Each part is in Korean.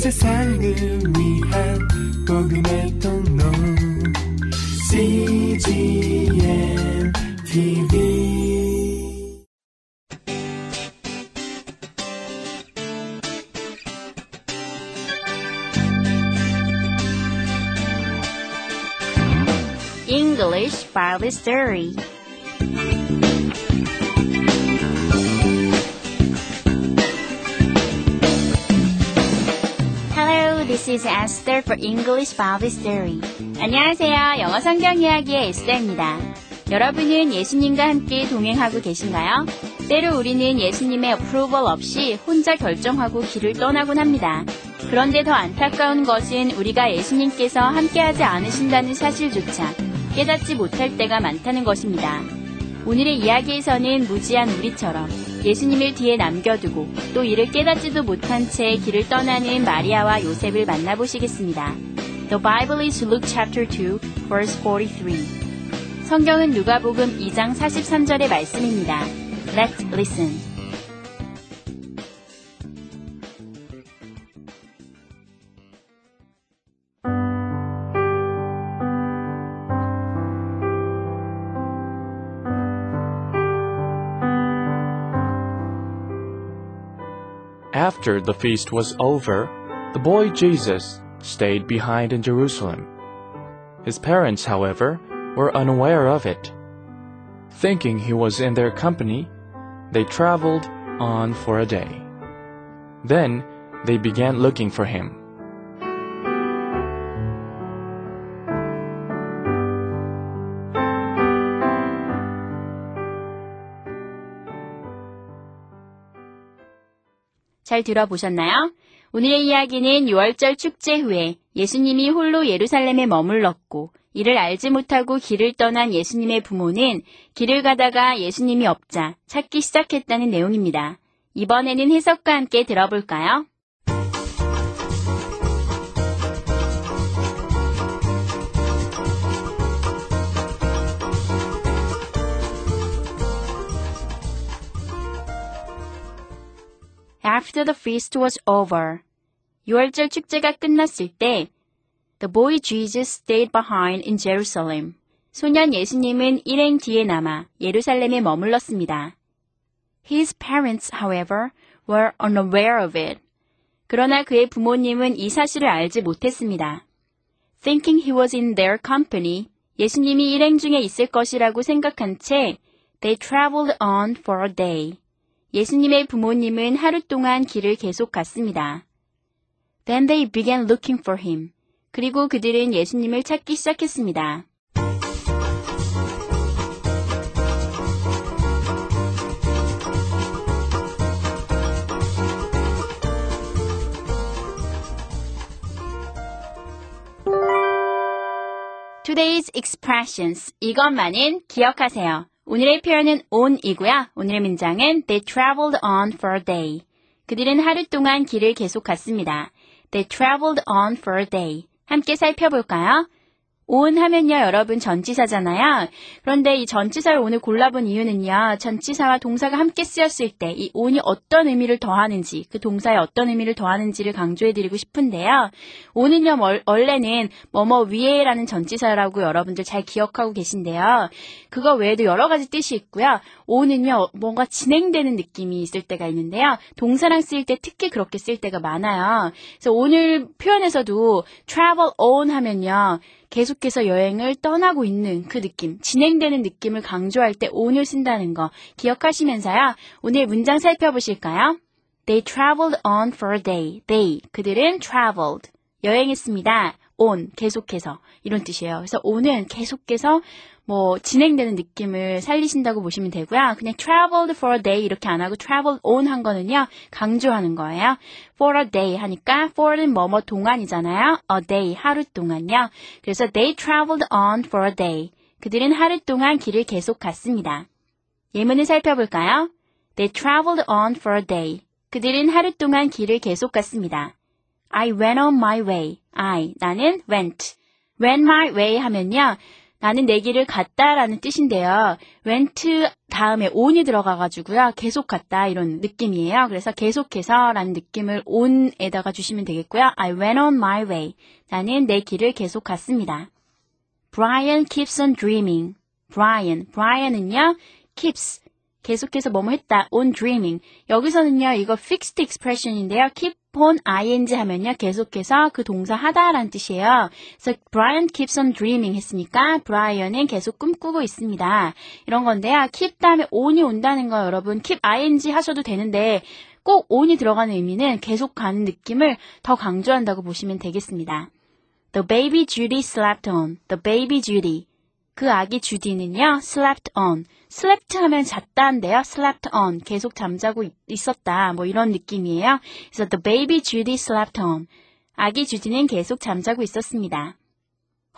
세상을 위한 복음의 통로 CGM TV English Bible Story. This is Esther for English Bible Story. 안녕하세요. 영어 성경 이야기의 에스더입니다. 여러분은 예수님과 함께 동행하고 계신가요? 때로 우리는 예수님의 approval 없이 혼자 결정하고 길을 떠나곤 합니다. 그런데 더 안타까운 것은 우리가 예수님께서 함께하지 않으신다는 사실조차 깨닫지 못할 때가 많다는 것입니다. 오늘의 이야기에서는 무지한 우리처럼 예수님을 뒤에 남겨두고 또 이를 깨닫지도 못한 채 길을 떠나는 마리아와 요셉을 만나보시겠습니다. The Bible is Luke chapter 2, verse 43. 성경은 누가복음 2장 43절의 말씀입니다. Let's listen. After the feast was over, the boy Jesus stayed behind in Jerusalem. His parents, however, were unaware of it. Thinking he was in their company, they traveled on for a day. Then they began looking for him. 잘 들어보셨나요? 오늘의 이야기는 6월절 축제 후에 예수님이 홀로 예루살렘에 머물렀고 이를 알지 못하고 길을 떠난 예수님의 부모는 길을 가다가 예수님이 없자 찾기 시작했다는 내용입니다. 이번에는 해석과 함께 들어볼까요? After the feast was over. 6월절 축제가 끝났을 때 The boy Jesus stayed behind in Jerusalem. 소년 예수님은 일행 뒤에 남아 예루살렘에 머물렀습니다. His parents, however, were unaware of it. 그러나 그의 부모님은 이 사실을 알지 못했습니다. Thinking he was in their company, 예수님이 일행 중에 있을 것이라고 생각한 채 they traveled on for a day. 예수님의 부모님은 하루 동안 길을 계속 갔습니다. Then they began looking for him. 그리고 그들은 예수님을 찾기 시작했습니다. Today's expressions. 이것만은 기억하세요. 오늘의 표현은 on이고요. 오늘의 문장은 They traveled on for a day. 그들은 하루 동안 길을 계속 갔습니다. They traveled on for a day. 함께 살펴볼까요? On 하면요, 여러분 전치사잖아요. 그런데 이 전치사를 오늘 골라본 이유는요, 전치사와 동사가 함께 쓰였을 때이 on이 어떤 의미를 더하는지, 그 동사에 어떤 의미를 더하는지를 강조해드리고 싶은데요. on은요, 원래는 뭐뭐 위에라는 전치사라고 여러분들 잘 기억하고 계신데요. 그거 외에도 여러 가지 뜻이 있고요. on은요, 뭔가 진행되는 느낌이 있을 때가 있는데요. 동사랑 쓰일 때 특히 그렇게 쓸 때가 많아요. 그래서 오늘 표현에서도 travel on 하면요, 계속해서 여행을 떠나고 있는 그 느낌, 진행되는 느낌을 강조할 때 on을 쓴다는 거 기억하시면서요. 오늘 문장 살펴보실까요? They traveled on for a day. They, 그들은 traveled, 여행했습니다. on, 계속해서 이런 뜻이에요. 그래서 on은 계속해서 뭐 진행되는 느낌을 살리신다고 보시면 되고요. 그냥 traveled for a day 이렇게 안 하고 traveled on 한 거는요. 강조하는 거예요. for a day 하니까 for는 뭐뭐 동안이잖아요. a day 하루 동안요. 그래서 they traveled on for a day. 그들은 하루 동안 길을 계속 갔습니다. 예문을 살펴볼까요? They traveled on for a day. 그들은 하루 동안 길을 계속 갔습니다. I went on my way. I, 나는 went. went my way 하면요. 나는 내 길을 갔다라는 뜻인데요. went 다음에 on이 들어가가지고요. 계속 갔다 이런 느낌이에요. 그래서 계속해서 라는 느낌을 on에다가 주시면 되겠고요. I went on my way. 나는 내 길을 계속 갔습니다. Brian keeps on dreaming. Brian, Brian은요, keeps 계속해서 뭐뭐 했다, on dreaming. 여기서는요, 이거 fixed expression인데요. keep on ing 하면요, 계속해서 그 동사 하다라는 뜻이에요. 그래서 Brian keeps on dreaming 했으니까 Brian은 계속 꿈꾸고 있습니다. 이런 건데요, keep 다음에 on이 온다는 거 여러분, keep ing 하셔도 되는데 꼭 on이 들어가는 의미는 계속 가는 느낌을 더 강조한다고 보시면 되겠습니다. The baby Judy slept on. The baby Judy. 그 아기 주디는요, slept on. slept 하면 잤다인데요, slept on. 계속 잠자고 있었다. 뭐 이런 느낌이에요. 그래서 the baby Judy slept on. 아기 주디는 계속 잠자고 있었습니다.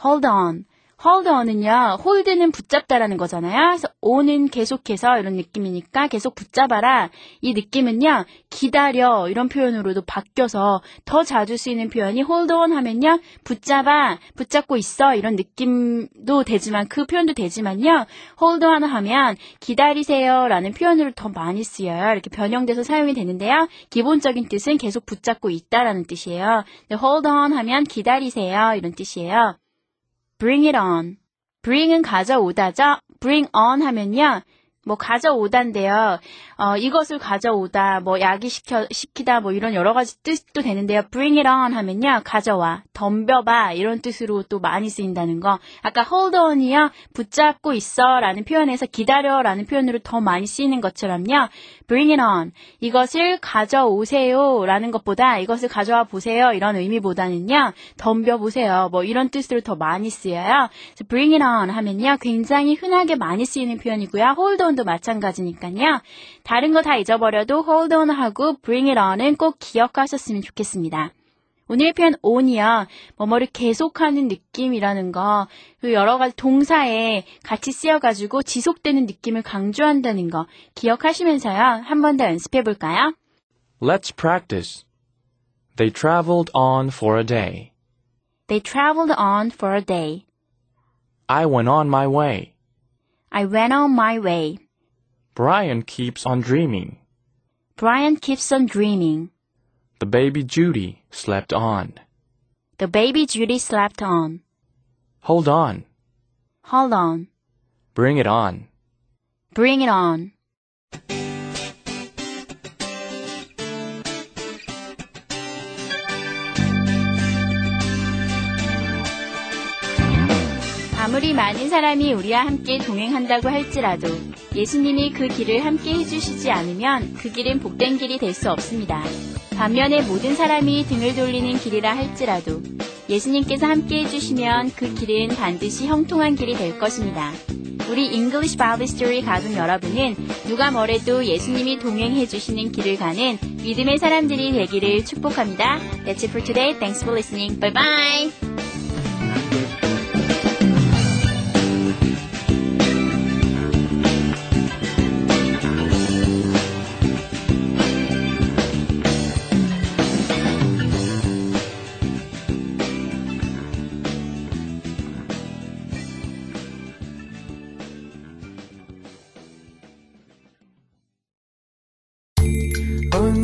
hold on. Hold on은요, hold는 붙잡다라는 거잖아요. 그래서 on은 계속해서 이런 느낌이니까 계속 붙잡아라. 이 느낌은요, 기다려 이런 표현으로도 바뀌어서 더 자주 쓰이는 표현이 hold on 하면요, 붙잡아, 붙잡고 있어 이런 느낌도 되지만 그 표현도 되지만요, hold on 하면 기다리세요라는 표현으로 더 많이 쓰여요. 이렇게 변형돼서 사용이 되는데요. 기본적인 뜻은 계속 붙잡고 있다라는 뜻이에요. hold on 하면 기다리세요 이런 뜻이에요. Bring it on. bring은 가져오다죠. bring on 하면요. 뭐 가져오다인데요. 어, 이것을 가져오다, 뭐 야기 시켜 시키다, 뭐 이런 여러 가지 뜻도 되는데요. bring it on 하면요. 가져와, 덤벼봐 이런 뜻으로 또 많이 쓰인다는 거. 아까 hold on이요. 붙잡고 있어라는 표현에서 기다려라는 표현으로 더 많이 쓰이는 것처럼요. bring it on 이것을 가져오세요라는 것보다 이것을 가져와 보세요 이런 의미보다는요. 덤벼 보세요. 뭐 이런 뜻으로 더 많이 쓰여요. bring it on 하면요. 굉장히 흔하게 많이 쓰이는 표현이고요. hold on on도 마찬가지니까요. 다른 거 다 잊어버려도 hold on 하고 bring it on은 꼭 기억하셨으면 좋겠습니다. 오늘의 표현 on이요. 뭐뭐를 계속하는 느낌이라는 거, 그 여러 가지 동사에 같이 쓰여가지고 지속되는 느낌을 강조한다는 거 기억하시면서요. 한 번 더 연습해 볼까요? Let's practice. They traveled on for a day. They traveled on for a day. I went on my way. I went on my way. Brian keeps on dreaming. Brian keeps on dreaming. The baby Judy slept on. The baby Judy slept on. Hold on. Hold on. Bring it on. Bring it on. 아무리 많은 사람이 우리와 함께 동행한다고 할지라도 예수님이 그 길을 함께 해주시지 않으면 그 길은 복된 길이 될 수 없습니다. 반면에 모든 사람이 등을 돌리는 길이라 할지라도 예수님께서 함께 해주시면 그 길은 반드시 형통한 길이 될 것입니다. 우리 English Bible Story 가족 여러분은 누가 뭐래도 예수님이 동행해 주시는 길을 가는 믿음의 사람들이 되기를 축복합니다. That's it for today. Thanks for listening. Bye bye.